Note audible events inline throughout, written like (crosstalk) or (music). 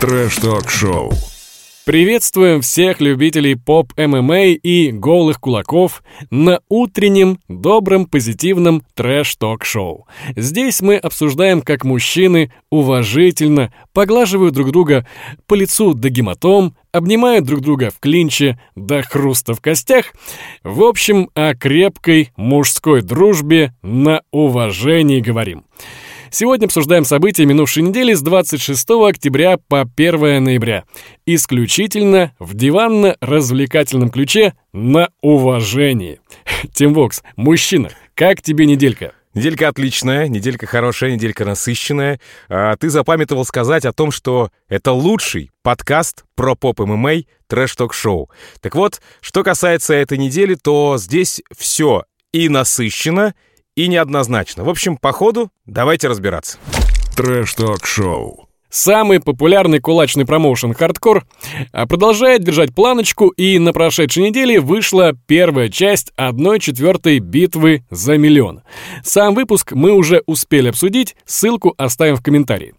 Трэш-ток-шоу. Приветствуем всех любителей поп-ММА и голых кулаков на утреннем, добром, позитивном трэш-ток-шоу. Здесь мы обсуждаем, как мужчины уважительно поглаживают друг друга по лицу до гематом, обнимают друг друга в клинче до хруста в костях. В общем, о крепкой мужской дружбе на уважении говорим. Сегодня обсуждаем события минувшей недели с 26 октября по 1 ноября. Исключительно в диванно-развлекательном ключе на уважение. Тим Вокс, мужчина, как тебе неделька? Неделька отличная, неделька хорошая, неделька насыщенная. А, ты запамятовал сказать о том, что это лучший подкаст про поп-ММА трэш-ток-шоу. Так вот, что касается этой недели, то здесь все и насыщенно, и неоднозначно. В общем, по ходу давайте разбираться. Трэш-ток-шоу. Самый популярный кулачный промоушен «Хардкор» а, продолжает держать планочку, и на прошедшей неделе вышла первая часть 1-4 битвы за миллион. Сам выпуск мы уже успели обсудить, ссылку оставим в комментарии.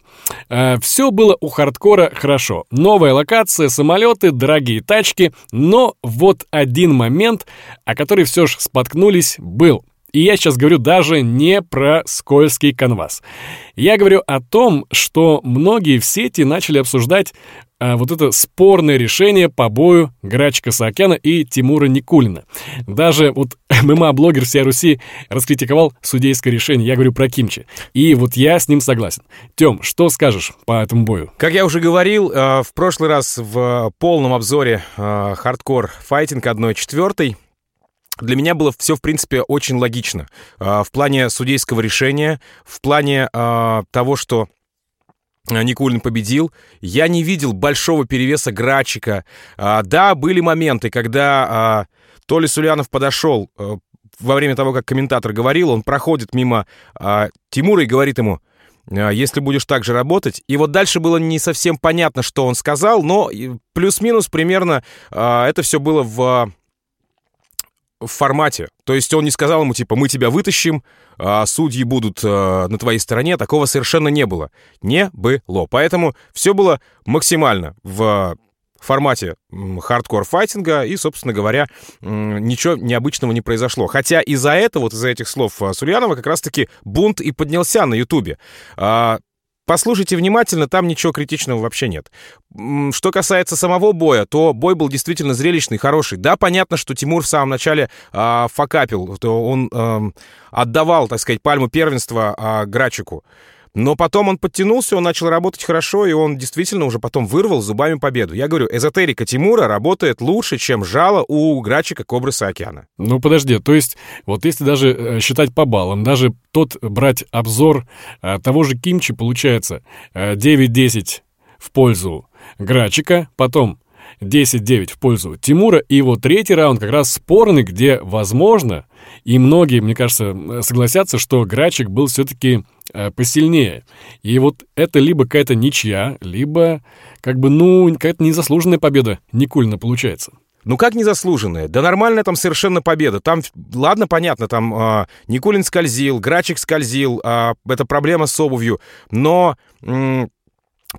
А, Все было у хардкора хорошо. Новая локация, самолеты, дорогие тачки, но вот один момент, о который все же споткнулись, был. И я сейчас говорю даже не про скользкий канвас. Я говорю о том, что многие в сети начали обсуждать а, вот это спорное решение по бою Грачика Саакяна и Тимура Никулина. Даже вот (laughs) ММА-блогер всей Руси раскритиковал судейское решение. Я говорю про Кимчи. И вот я с ним согласен. Тём, что скажешь по этому бою? Как я уже говорил, э, в прошлый раз в полном обзоре э, Hardcore Fighting 1-4 для меня было все, в принципе, очень логично. А, в плане судейского решения, в плане а, того, что Никулин победил. Я не видел большого перевеса Грачика. А, да, были моменты, когда то ли Сулянов подошел во время того, как комментатор говорил, он проходит мимо Тимура и говорит ему, если будешь так же работать. И вот дальше было не совсем понятно, что он сказал, но плюс-минус примерно это все было в в формате. То есть он не сказал ему, типа, мы тебя вытащим, а судьи будут э, на твоей стороне. Такого совершенно не было. Не было. Поэтому все было максимально в формате хардкор-файтинга, и, собственно говоря, ничего необычного не произошло. Хотя из-за этого, вот из-за этих слов а, Сульянова, как раз-таки бунт и поднялся на Ютубе. А, Послушайте внимательно, там ничего критичного вообще нет. Что касается самого боя, то бой был действительно зрелищный, хороший. Да, понятно, что Тимур в самом начале э, факапил, то он э, отдавал, так сказать, пальму первенства э, Грачику. Но потом он подтянулся, он начал работать хорошо, и он действительно уже потом вырвал зубами победу. Я говорю, эзотерика Тимура работает лучше, чем жало у Грачика Кобрыса Океана. Ну, подожди, то есть, вот если даже э, считать по баллам, даже тот брать обзор а, того же Кимчи, получается, 9-10 э, в пользу Грачика, потом 10-9 в пользу Тимура. И вот третий раунд как раз спорный, где, возможно, и многие, мне кажется, согласятся, что Грачик был все-таки э, посильнее. И вот это либо какая-то ничья, либо как бы, ну, какая-то незаслуженная победа Никульна получается. Ну как незаслуженная? Да нормальная там совершенно победа. Там, ладно, понятно, там э, Никулин скользил, Грачик скользил, э, это проблема с обувью, но... Э,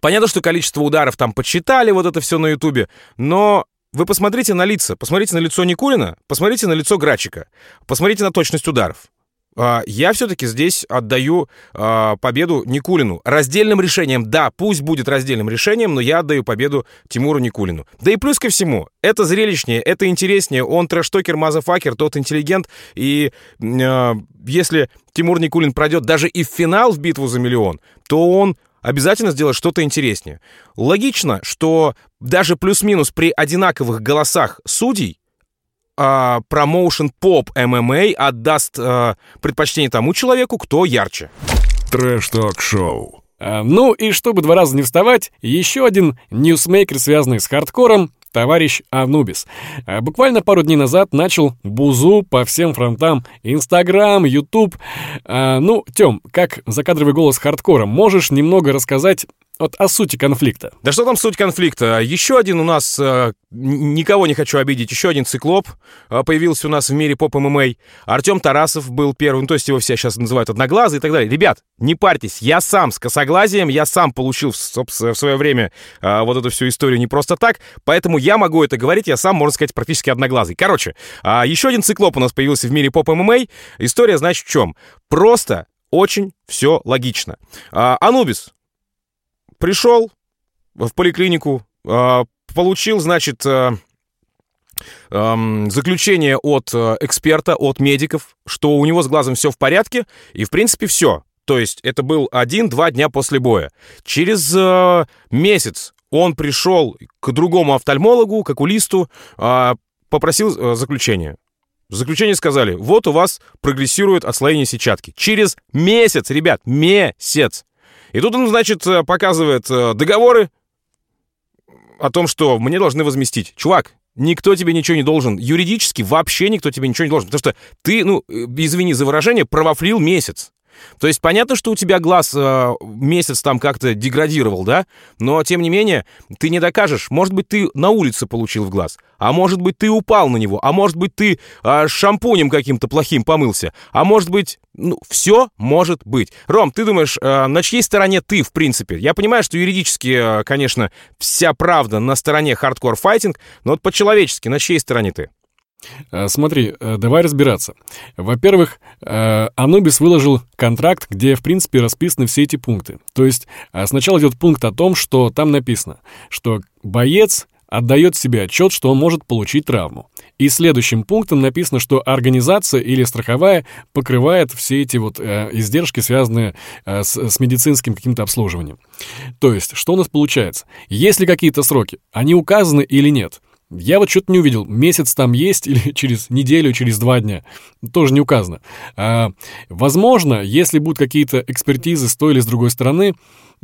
Понятно, что количество ударов там подсчитали, вот это все на Ютубе, но вы посмотрите на лица, посмотрите на лицо Никулина, посмотрите на лицо Грачика, посмотрите на точность ударов. А, я все-таки здесь отдаю а, победу Никулину. Раздельным решением, да, пусть будет раздельным решением, но я отдаю победу Тимуру Никулину. Да и плюс ко всему, это зрелищнее, это интереснее. Он трэштокер, мазафакер, тот интеллигент. И э, если Тимур Никулин пройдет даже и в финал в битву за миллион, то он обязательно сделать что-то интереснее. Логично, что даже плюс-минус при одинаковых голосах судей а, промоушен поп ММА отдаст а, предпочтение тому человеку, кто ярче. Трэш-ток-шоу. А, ну и чтобы два раза не вставать, еще один ньюсмейкер, связанный с хардкором, товарищ Анубис. А буквально пару дней назад начал бузу по всем фронтам. Инстаграм, Ютуб. А, ну, Тём, как закадровый голос хардкора, можешь немного рассказать вот о сути конфликта. Да что там суть конфликта? Еще один у нас, э, никого не хочу обидеть, еще один циклоп э, появился у нас в мире поп-ММА. Артем Тарасов был первым, то есть его все сейчас называют одноглазый и так далее. Ребят, не парьтесь, я сам с косоглазием, я сам получил в, в свое время э, вот эту всю историю не просто так, поэтому я могу это говорить, я сам, можно сказать, практически одноглазый. Короче, э, еще один циклоп у нас появился в мире поп-ММА. История, значит, в чем? Просто очень все логично. А, Анубис пришел в поликлинику, а, получил, значит, а, заключение от эксперта, от медиков, что у него с глазом все в порядке, и, в принципе, все. То есть это был один-два дня после боя. Через месяц он пришел к другому офтальмологу, к окулисту, попросил э, заключение. В заключении сказали, вот у вас прогрессирует отслоение сетчатки. Через месяц, ребят, месяц. И тут он, значит, э, показывает э, договоры о том, что мне должны возместить. Чувак, никто тебе ничего не должен. Юридически вообще никто тебе ничего не должен. Потому что ты, ну, э, извини за выражение, провафлил месяц. То есть понятно, что у тебя глаз э, месяц там как-то деградировал, да? Но, тем не менее, ты не докажешь. Может быть, ты на улице получил в глаз. А может быть, ты упал на него. А может быть, ты э, шампунем каким-то плохим помылся. А может быть, ну, все может быть. Ром, ты думаешь, э, на чьей стороне ты, в принципе? Я понимаю, что юридически, э, конечно, вся правда на стороне Hardcore Fighting, но вот по-человечески, на чьей стороне ты? Э, смотри, э, давай разбираться. Во-первых, э, Анубис выложил контракт, где, в принципе, расписаны все эти пункты. То есть сначала идет пункт о том, что там написано, что боец отдает себе отчет, что он может получить травму. И следующим пунктом написано, что организация или страховая покрывает все эти вот э, издержки, связанные э, с, с медицинским каким-то обслуживанием. То есть, что у нас получается? Есть ли какие-то сроки? Они указаны или нет? Я вот что-то не увидел. Месяц там есть или (laughs) через неделю, через два дня. Тоже не указано. А, возможно, если будут какие-то экспертизы с той или с другой стороны,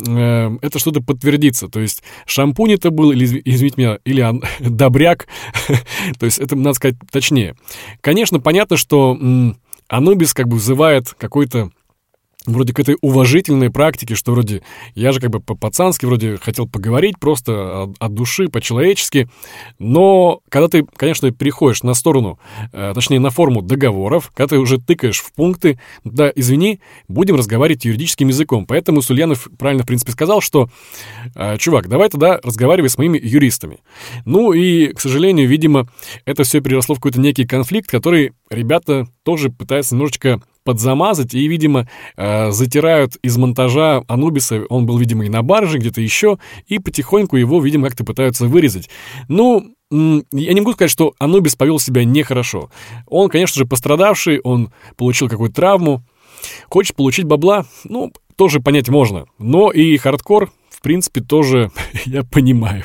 э, это что-то подтвердится. То есть шампунь это был, или, извините меня, или ан, (laughs) добряк. (laughs) То есть это, надо сказать, точнее. Конечно, понятно, что Анубис как бы вызывает какой-то вроде к этой уважительной практике, что вроде я же как бы по-пацански вроде хотел поговорить просто от, от души, по-человечески, но когда ты, конечно, переходишь на сторону, э, точнее на форму договоров, когда ты уже тыкаешь в пункты, да, извини, будем разговаривать юридическим языком. Поэтому Сульянов правильно, в принципе, сказал, что, э, чувак, давай тогда разговаривай с моими юристами. Ну и, к сожалению, видимо, это все переросло в какой-то некий конфликт, который ребята тоже пытаются немножечко подзамазать и, видимо, э, затирают из монтажа Анубиса, он был, видимо, и на барже, где-то еще, и потихоньку его, видимо, как-то пытаются вырезать. Ну, я не могу сказать, что Анубис повел себя нехорошо. Он, конечно же, пострадавший, он получил какую-то травму. Хочет получить бабла, ну, тоже понять можно. Но и хардкор, в принципе, тоже (laughs) я понимаю.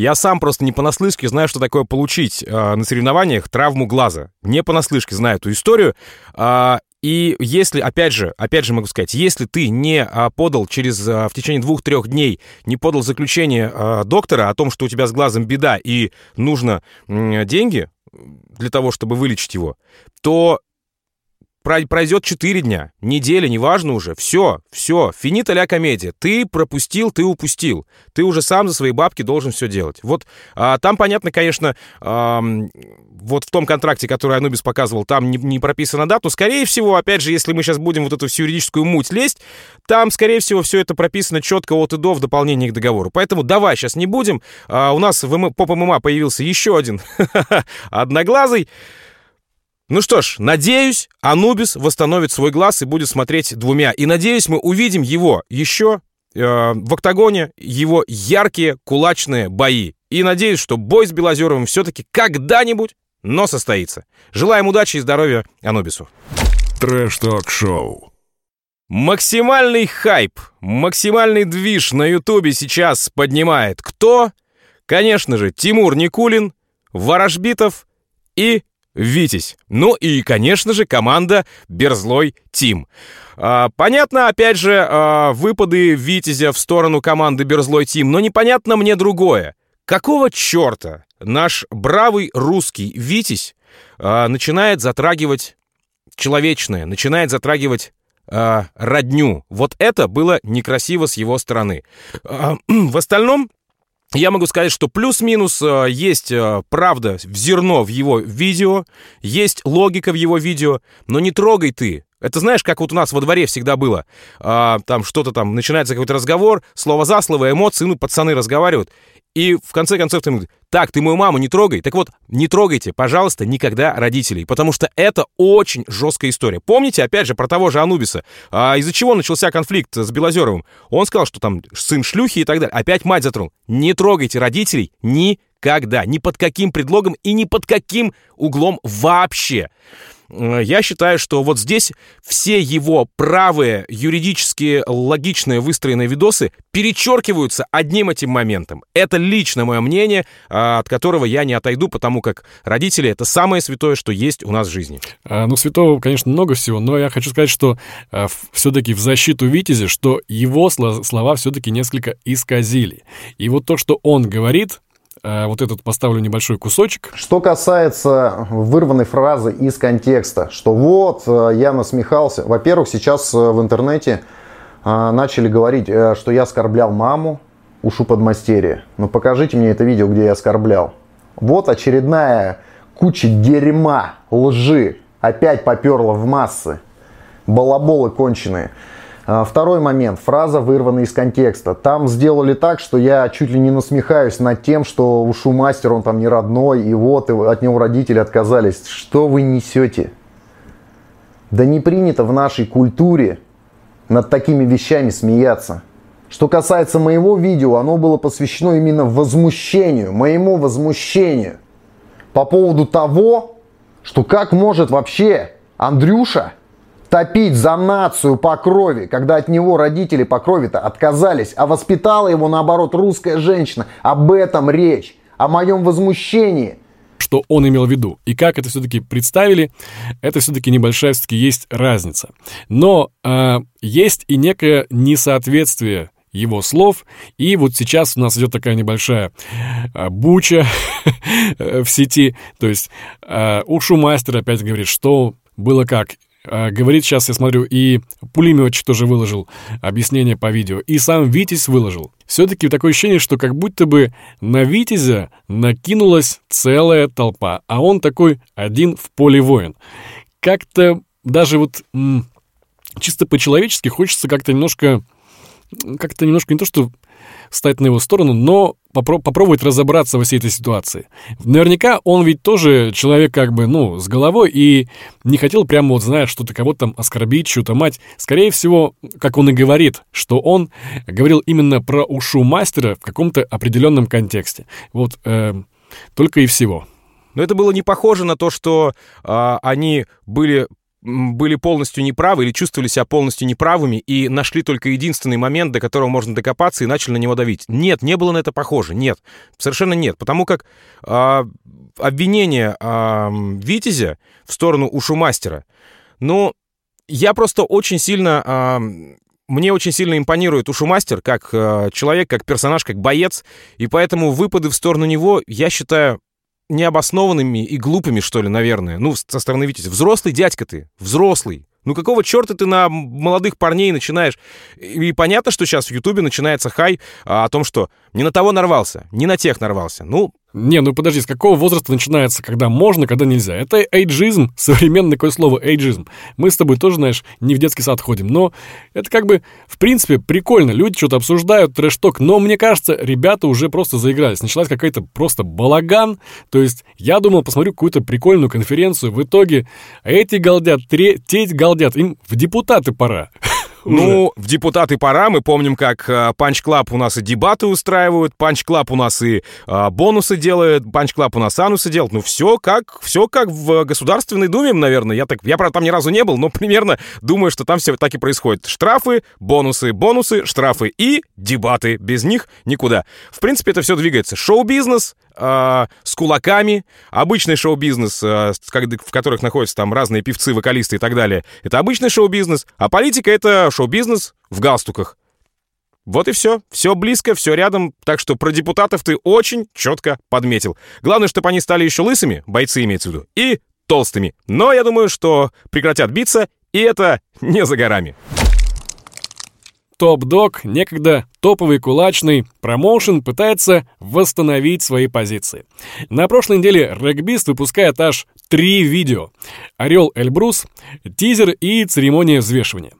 Я сам просто не понаслышке знаю, что такое получить э, на соревнованиях травму глаза. Не понаслышке знаю эту историю. Э, и если, опять же, опять же могу сказать, если ты не а, подал через, а, в течение двух-трех дней, не подал заключение а, доктора о том, что у тебя с глазом беда и нужно м, деньги для того, чтобы вылечить его, то пройдет 4 дня, неделя, неважно уже, все, все, финита ля комедия. Ты пропустил, ты упустил. Ты уже сам за свои бабки должен все делать. Вот а, там, понятно, конечно, а, вот в том контракте, который Анубис показывал, там не, не прописана дата, но, скорее всего, опять же, если мы сейчас будем вот эту всю юридическую муть лезть, там, скорее всего, все это прописано четко от и до в дополнение к договору. Поэтому давай сейчас не будем. А, у нас в по ММА появился еще один (laughs) одноглазый. Ну что ж, надеюсь, Анубис восстановит свой глаз и будет смотреть двумя. И надеюсь, мы увидим его еще э, в октагоне, его яркие кулачные бои. И надеюсь, что бой с Белозеровым все-таки когда-нибудь, но состоится. Желаем удачи и здоровья Анубису. Трэш-ток-шоу. Максимальный хайп, максимальный движ на Ютубе сейчас поднимает кто? Конечно же, Тимур Никулин, Ворожбитов и Витязь. Ну и, конечно же, команда Берзлой Team. А, понятно, опять же, а, выпады Витязя в сторону команды Берзлой Team, но непонятно мне другое. Какого черта наш бравый русский Витязь а, начинает затрагивать человечное, начинает затрагивать родню. Вот это было некрасиво с его стороны. (clears throat) В остальном, я могу сказать, что плюс-минус э, есть э, правда в зерно в его видео, есть логика в его видео, но не трогай ты. Это знаешь, как вот у нас во дворе всегда было. А, там что-то там, начинается какой-то разговор, слово за слово, эмоции, ну, пацаны разговаривают. И в конце концов ты так, ты мою маму не трогай. Так вот, не трогайте, пожалуйста, никогда родителей, потому что это очень жесткая история. Помните, опять же, про того же Анубиса, а, из-за чего начался конфликт с Белозеровым? Он сказал, что там сын шлюхи и так далее. Опять мать затронул. Не трогайте родителей никогда, ни под каким предлогом и ни под каким углом вообще. Э, я считаю, что вот здесь все его правые, юридические, логичные выстроенные видосы перечеркиваются одним этим моментом. Это лично мое мнение, а, от которого я не отойду, потому как родители — это самое святое, что есть у нас в жизни. А, ну, святого, конечно, много всего, но я хочу сказать, что а, все-таки в защиту Витязи, что его слова все-таки несколько исказили. И вот то, что он говорит, вот этот поставлю небольшой кусочек. Что касается вырванной фразы из контекста, что вот, э, я насмехался. Во-первых, сейчас э, в интернете начали говорить, что я оскорблял маму, ушу подмастерье. Но покажите мне это видео, где я оскорблял. Вот очередная куча дерьма, лжи. Опять поперла в массы. Балаболы конченые. А, второй момент. Фраза вырвана из контекста. Там сделали так, что я чуть ли не насмехаюсь над тем, что у шумастера он там не родной, и вот и от него родители отказались. Что вы несете? Да не принято в нашей культуре над такими вещами смеяться. Что касается моего видео, оно было посвящено именно возмущению, моему возмущению по поводу того, что как может вообще Андрюша топить за нацию по крови, когда от него родители по крови-то отказались, а воспитала его, наоборот, русская женщина. Об этом речь, о моем возмущении. Что он имел в виду и как это все-таки представили, это все-таки небольшая все-таки есть разница. Но э, есть и некое несоответствие его слов. И вот сейчас у нас идет такая небольшая а, буча (laughs) в сети. То есть а, ушу мастер опять говорит, что было как. А, говорит сейчас, я смотрю, и пулеметчик тоже выложил объяснение по видео, и сам Витязь выложил. Все-таки такое ощущение, что как будто бы на Витязя накинулась целая толпа, а он такой один в поле воин. Как-то даже вот чисто по-человечески хочется как-то немножко как-то немножко не то, что стать на его сторону, но попро- попробовать разобраться во всей этой ситуации. Наверняка он ведь тоже человек как бы, ну, с головой и не хотел прямо вот, знаешь, что-то кого-то там оскорбить, чью-то мать. Скорее всего, как он и говорит, что он говорил именно про ушу мастера в каком-то определенном контексте. Вот э, только и всего. Но это было не похоже на то, что э, они были были полностью неправы или чувствовали себя полностью неправыми и нашли только единственный момент, до которого можно докопаться и начали на него давить. Нет, не было на это похоже. Нет, совершенно нет. Потому как э, обвинение э, Витязя в сторону Ушумастера, ну, я просто очень сильно... Э, мне очень сильно импонирует Ушумастер как э, человек, как персонаж, как боец, и поэтому выпады в сторону него, я считаю, необоснованными и глупыми, что ли, наверное. Ну, со стороны Витязя. Взрослый дядька ты, взрослый. Ну какого черта ты на молодых парней начинаешь? И понятно, что сейчас в Ютубе начинается хай а, о том, что не на того нарвался, не на тех нарвался. Ну, не, ну подожди, с какого возраста начинается, когда можно, когда нельзя? Это эйджизм, (laughs) современное такое слово, эйджизм. Мы с тобой тоже, знаешь, не в детский сад ходим, но это как бы, в принципе, прикольно. Люди что-то обсуждают, трэш-ток, но мне кажется, ребята уже просто заигрались. Началась какая-то просто балаган. То есть я думал, посмотрю какую-то прикольную конференцию, в итоге эти галдят, те галдят, им в депутаты пора. (laughs) Ну, в депутаты пора. Мы помним, как Punch Club у нас и дебаты устраивают, Punch Club у нас и а, бонусы делает, Punch Club у нас анусы делает. Ну, все как, все как в Государственной Думе, наверное. Я, так, я, правда, там ни разу не был, но (laughs) примерно думаю, что там все так и происходит. Штрафы, бонусы, бонусы, штрафы и дебаты. Без них никуда. В принципе, это все двигается. Шоу-бизнес, э, с кулаками, обычный шоу-бизнес, э, в которых находятся там разные певцы, вокалисты и так далее. Это обычный шоу-бизнес, а политика — это шоу-бизнес в галстуках. Вот и все. Все близко, все рядом. Так что про депутатов ты очень четко подметил. Главное, чтобы они стали еще лысыми, бойцы имеется в виду, и толстыми. Но я думаю, что прекратят биться И это не за горами. Топ-дог, некогда топовый кулачный промоушен, пытается восстановить свои позиции. На прошлой неделе регбист выпускает аж три видео. Орел Эльбрус, тизер и церемония взвешивания.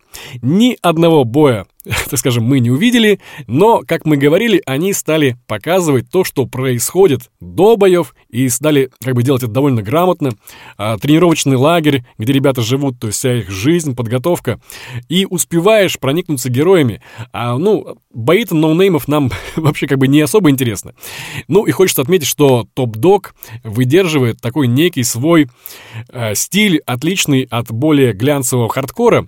Ни одного боя, (laughs) так скажем, мы не увидели, но, как мы говорили, они стали показывать то, что происходит до боев, и стали как бы делать это довольно грамотно. А, тренировочный лагерь, где ребята живут, то есть вся их жизнь, подготовка, и успеваешь проникнуться героями. А, ну, бои-то ноунеймов нам (laughs) вообще как бы не особо интересно. Ну, и хочется отметить, что топ-дог выдерживает такой некий свой э, стиль, отличный от более глянцевого хардкора,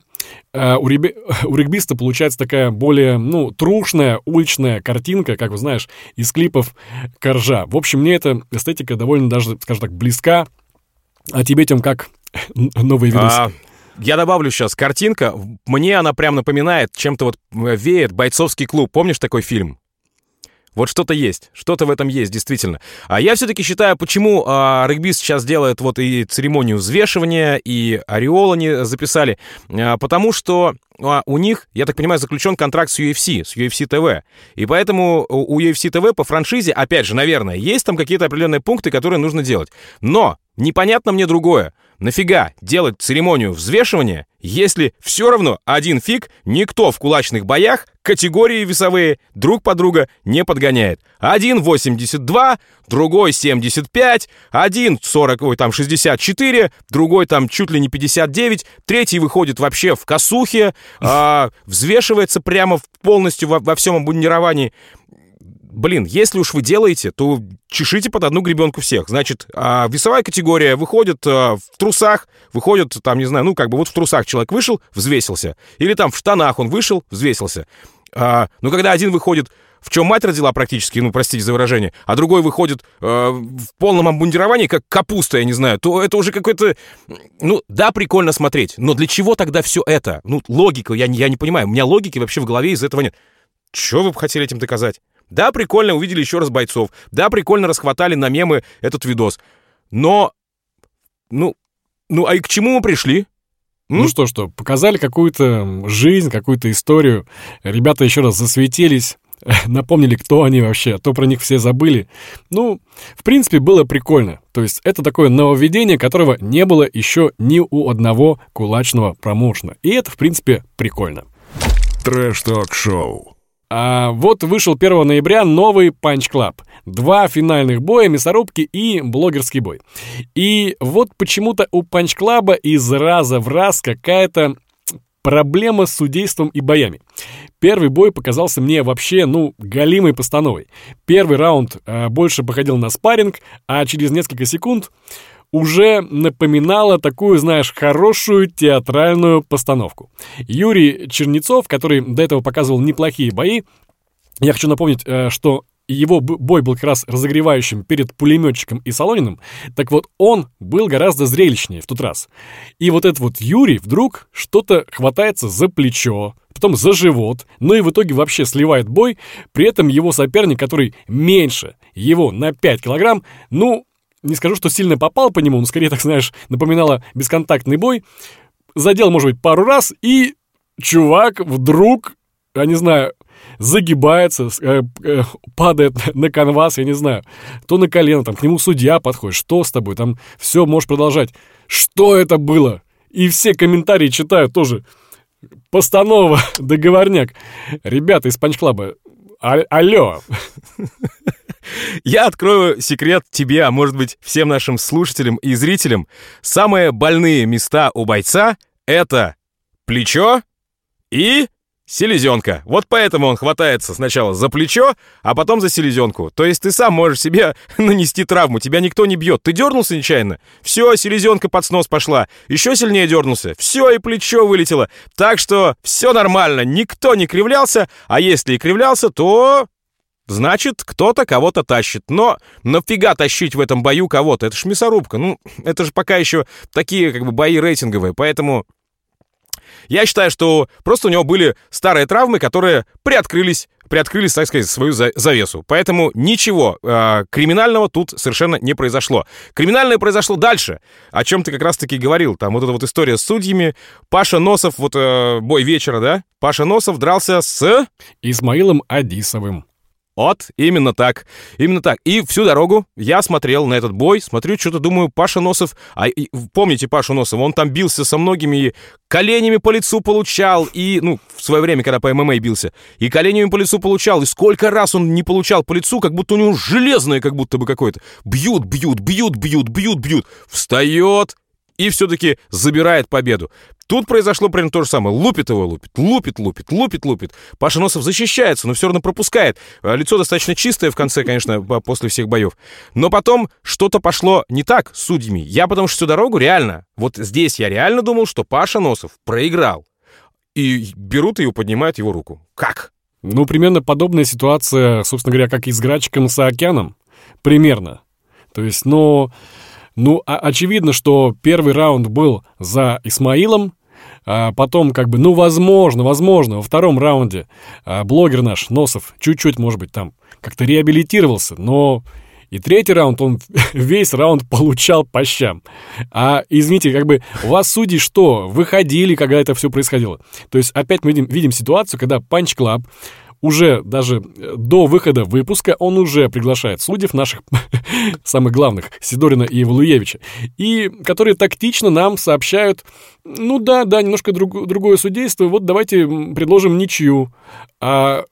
Uh, у, (laughs) у регбиста получается такая более, ну, трушная, уличная картинка, как вы знаешь, из клипов Коржа. В общем, мне эта эстетика довольно даже, скажем так, близка. А тебе, тем как (laughs) новые видосы? А, я добавлю сейчас, картинка, мне она прям напоминает, чем-то вот веет «Бойцовский клуб». Помнишь такой фильм? Вот что-то есть, что-то в этом есть, действительно. А я все-таки считаю, почему а, регбист сейчас делает вот и церемонию взвешивания, и ореол они записали, а, потому что а, у них, я так понимаю, заключен контракт с UFC, с UFC TV. И поэтому у UFC TV по франшизе, опять же, наверное, есть там какие-то определенные пункты, которые нужно делать. Но непонятно мне другое. Нафига делать церемонию взвешивания, если все равно один фиг никто в кулачных боях категории весовые друг по друга не подгоняет. Один 82, другой 75, один 40, ой, там 64, другой там чуть ли не 59, третий выходит вообще в косухе, а, взвешивается прямо полностью во, во всем обмундировании блин, если уж вы делаете, то чешите под одну гребенку всех. Значит, а, весовая категория выходит а, в трусах, выходит там, не знаю, ну, как бы вот в трусах человек вышел, взвесился. Или там в штанах он вышел, взвесился. А, но когда один выходит в чем мать родила практически, ну, простите за выражение, а другой выходит э, в полном обмундировании, как капуста, я не знаю, то это уже какой-то... Ну, да, прикольно смотреть, но для чего тогда все это? Ну, логика, я, я не понимаю, у меня логики вообще в голове из этого нет. Что вы бы хотели этим доказать? Да, прикольно, увидели еще раз бойцов. Да, прикольно расхватали на мемы этот видос. Но, ну, ну, а и к чему мы пришли? Ну что, что, показали какую-то жизнь, какую-то историю. Ребята еще раз засветились, (laughs) напомнили, кто они вообще, а то про них все забыли. Ну, в принципе, было прикольно. То есть это такое нововведение, которого не было еще ни у одного кулачного промоушена. И это, в принципе, прикольно. Трэш-ток-шоу. А вот вышел 1 ноября новый Punch Club. Два финальных боя, мясорубки и блогерский бой. И вот почему-то у Punch Club из раза в раз какая-то проблема с судейством и боями. Первый бой показался мне вообще, ну, галимой постановой. Первый раунд э, больше походил на спарринг, а через несколько секунд уже напоминала такую, знаешь, хорошую театральную постановку. Юрий Чернецов, который до этого показывал неплохие бои, я хочу напомнить, э, что его бой был как раз разогревающим перед пулеметчиком и Солониным, так вот он был гораздо зрелищнее в тот раз. И вот этот вот Юрий вдруг что-то хватается за плечо, потом за живот, ну и в итоге вообще сливает бой, при этом его соперник, который меньше его на 5 килограмм, ну, не скажу, что сильно попал по нему, но скорее, так знаешь, напоминало бесконтактный бой. Задел, может быть, пару раз, и чувак вдруг, я не знаю, загибается, э, э, падает (laughs) на канвас, я не знаю, то на колено, там к нему судья подходит, что с тобой, там все, можешь продолжать. Что это было? И все комментарии читают тоже. Постанова, (laughs) договорняк. Ребята из Punch Club а, а алло. (laughs) Я открою секрет тебе, а может быть всем нашим слушателям и зрителям. Самые больные места у бойца — это плечо и селезенка. Вот поэтому он хватается сначала за плечо, а потом за селезенку. То есть ты сам можешь себе (laughs) нанести травму, тебя никто не бьет. Ты дернулся нечаянно, все, селезенка под снос пошла. Еще сильнее дернулся, все, и плечо вылетело. Так что все нормально, никто не кривлялся, а если и кривлялся, то Значит, кто-то кого-то тащит. Но нафига тащить в этом бою кого-то? Это ж мясорубка. Ну, это же пока еще такие как бы бои рейтинговые. Поэтому я считаю, что просто у него были старые травмы, которые приоткрылись приоткрыли, так сказать, свою завесу. Поэтому ничего э, криминального тут совершенно не произошло. Криминальное произошло дальше, о чем ты как раз-таки говорил. Там вот эта вот история с судьями. Паша Носов, вот э, бой вечера, да? Паша Носов дрался с... Измаилом Адисовым. Вот, именно так. Именно так. И всю дорогу я смотрел на этот бой, смотрю, что-то думаю, Паша Носов... А и, помните Пашу Носова? Он там бился со многими, коленями по лицу получал, и, ну, в свое время, когда по ММА бился, и коленями по лицу получал, и сколько раз он не получал по лицу, как будто у него железное как будто бы какое-то. Бьют, бьют, бьют, бьют, бьют, бьют. Встает, и все-таки забирает победу. Тут произошло примерно то же самое. Лупит его, лупит, лупит, лупит, лупит, лупит. Паша Носов защищается, но все равно пропускает. А, лицо достаточно чистое в конце, конечно, после всех боев. Но потом что-то пошло не так с судьями. Я потому что всю дорогу реально, вот здесь я реально думал, что Паша Носов проиграл. И берут и поднимают его руку. Как? Ну, примерно подобная ситуация, собственно говоря, как и с Грачиком Саакяном. Примерно. То есть, ну... Но ну, а очевидно, что первый раунд был за Исмаилом, а потом, как бы, ну, возможно, возможно, во втором раунде а, блогер наш, Носов, чуть-чуть, может быть, там как-то реабилитировался, но и третий раунд он (laughs) весь раунд получал по щам. А, извините, как бы у вас судьи что, выходили, когда это все происходило? То есть опять мы видим, видим ситуацию, когда Punch Club уже даже э, до выхода выпуска он уже приглашает судьев наших (laughs) самых главных, Сидорина и Валуевича, и которые тактично нам сообщают, ну да, да, немножко друг, другое судейство, вот давайте предложим ничью. А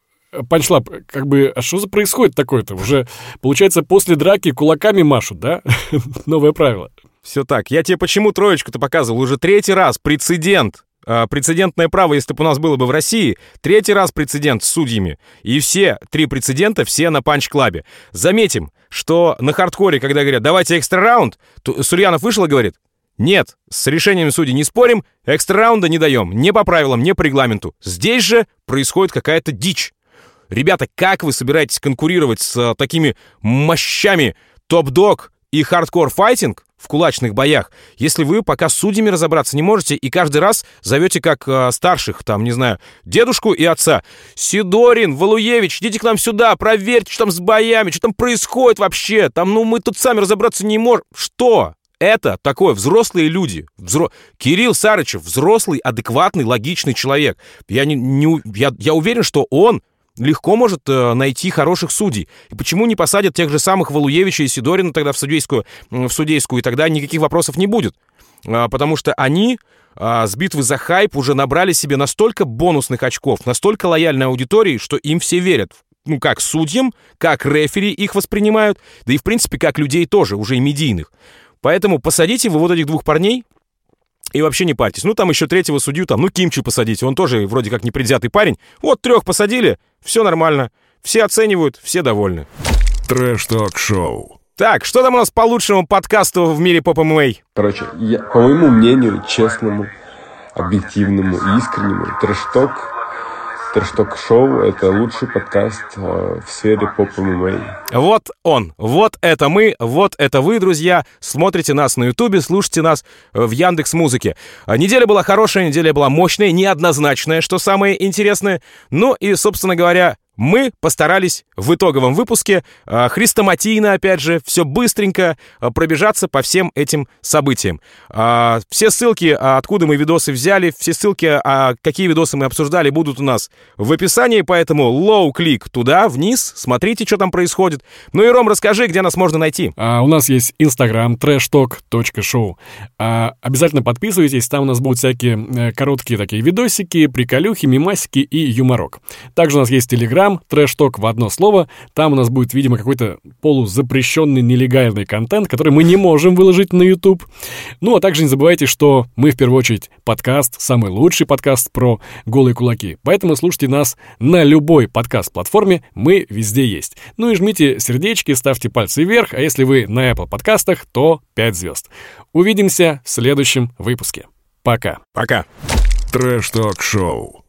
Punch Club, как бы, а что за происходит такое-то? Уже, получается, после драки кулаками машут, да? (laughs) Новое правило. Все так. Я тебе почему троечку-то показывал? Уже третий раз. Прецедент. А, прецедентное право, если бы у нас было бы в России, третий раз прецедент с судьями. И все три прецедента, все на Punch Club е. Заметим, что на хардкоре, когда говорят, давайте экстра раунд, то Сульянов вышел и говорит, нет, с решением судей не спорим, экстра раунда не даем, не по правилам, не по регламенту. Здесь же происходит какая-то дичь. Ребята, как вы собираетесь конкурировать с а, такими мощами Top Dog и Hardcore Fighting в кулачных боях, если вы пока с судьями разобраться не можете и каждый раз зовете как э, старших, там, не знаю, дедушку и отца. Сидорин, Валуевич, идите к нам сюда, проверьте, что там с боями, что там происходит вообще. Там, ну, мы тут сами разобраться не можем. Что? Это такое взрослые люди. Взро... Кирилл Сарычев, взрослый, адекватный, логичный человек. Я, не, не, я, я уверен, что он легко может э, найти хороших судей. И почему не посадят тех же самых Валуевича и Сидорина тогда в судейскую, в судейскую, и тогда никаких вопросов не будет. А, потому что они а, с битвы за хайп уже набрали себе настолько бонусных очков, настолько лояльной аудитории, что им все верят. Ну, как судьям, как рефери их воспринимают, да и, в принципе, как людей тоже, уже и медийных. Поэтому посадите вы вот этих двух парней, и вообще не парьтесь. Ну, там еще третьего судью, там, ну, Кимчу посадите. Он тоже вроде как непредвзятый парень. Вот трех посадили, все нормально. Все оценивают, все довольны. Trash Talk Show. Так, что там у нас по лучшему подкасту в мире поп-MMA? Короче, я, по моему мнению, честному, объективному искреннему, трэш-ток Трэшток Шоу — это лучший подкаст э, в сфере поп ММА. Вот он, вот это мы, вот это вы, друзья. Смотрите нас на Ютубе, слушайте нас э, в Яндекс Музыке. А неделя была хорошая, неделя была мощная, неоднозначная, что самое интересное. Ну и, собственно говоря, мы постарались в итоговом выпуске э, хрестоматийно, опять же, все быстренько э, пробежаться по всем этим событиям. Э, все ссылки, откуда мы видосы взяли, все ссылки, какие видосы мы обсуждали, будут у нас в описании, поэтому low kick туда, вниз, смотрите, что там происходит. Ну и, Ром, расскажи, где нас можно найти. А, у нас есть Instagram trashtalk.show. А, обязательно подписывайтесь, там у нас будут всякие э, короткие такие видосики, приколюхи, мимасики и юморок. Также у нас есть Telegram, trash talk в одно слово. Там у нас будет, видимо, какой-то полузапрещенный нелегальный контент, который мы не можем выложить на YouTube. Ну, а также не забывайте, что мы в первую очередь подкаст, самый лучший подкаст про голые кулаки. Поэтому слушайте нас на любой подкаст-платформе, мы везде есть. Ну и жмите сердечки, ставьте пальцы вверх, а если вы на Apple подкастах, то 5 звезд. Увидимся в следующем выпуске. Пока. Пока. Трэш-ток-шоу.